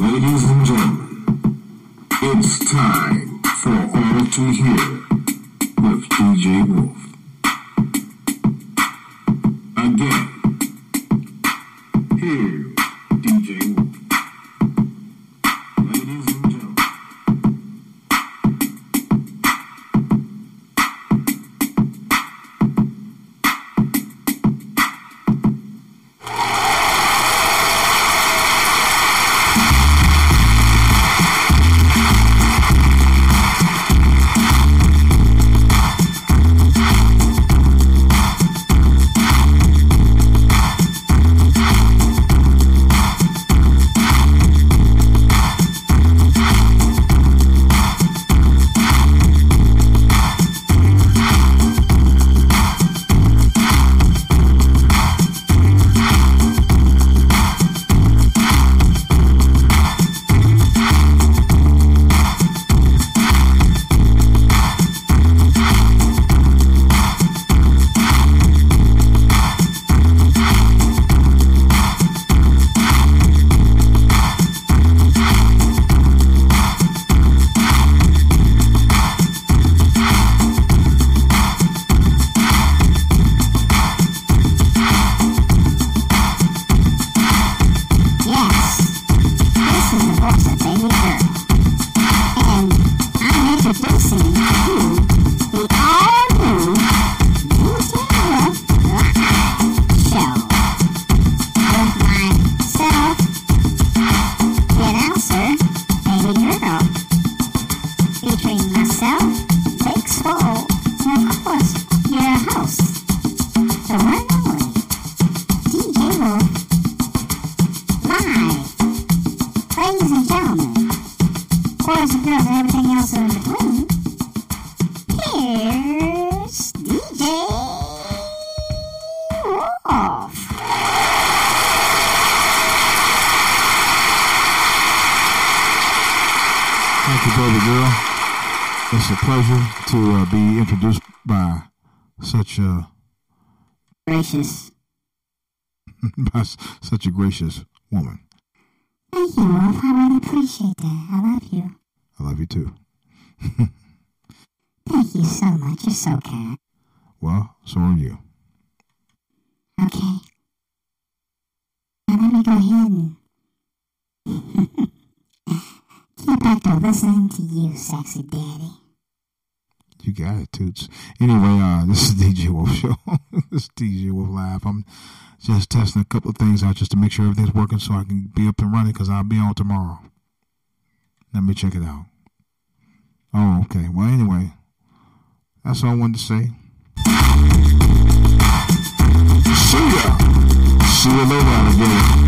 Ladies and gentlemen, it's time for All to Hear with DJ Wolf. Again, the voice Baby Girl. And I'm introducing You, baby girl. It's a pleasure to uh, be introduced by such a Gracious. by such a gracious woman. Thank you, Wolf. I really appreciate that. I love you. I love you too. Thank you so much. You're so kind. Well, so are you. Okay. Now let me go ahead and to listening to you, sexy daddy. You got it, Toots. Anyway, uh, this is DJ Wolf Show. this is DJ Wolf Live. I'm just testing a couple of things out just to make sure everything's working so I can be up and running because I'll be on tomorrow. Let me check it out. Oh, okay. Well, anyway, that's all I wanted to say. See ya. See you later, alligator.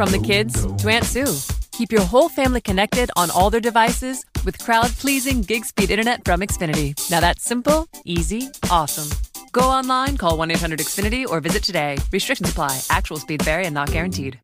From the kids to Aunt Sue. Keep your whole family connected on all their devices with crowd pleasing gig speed internet from Xfinity. Now that's simple, easy, awesome. Go online, call 1 800 Xfinity, or visit today. Restrictions apply, actual speeds vary and not guaranteed.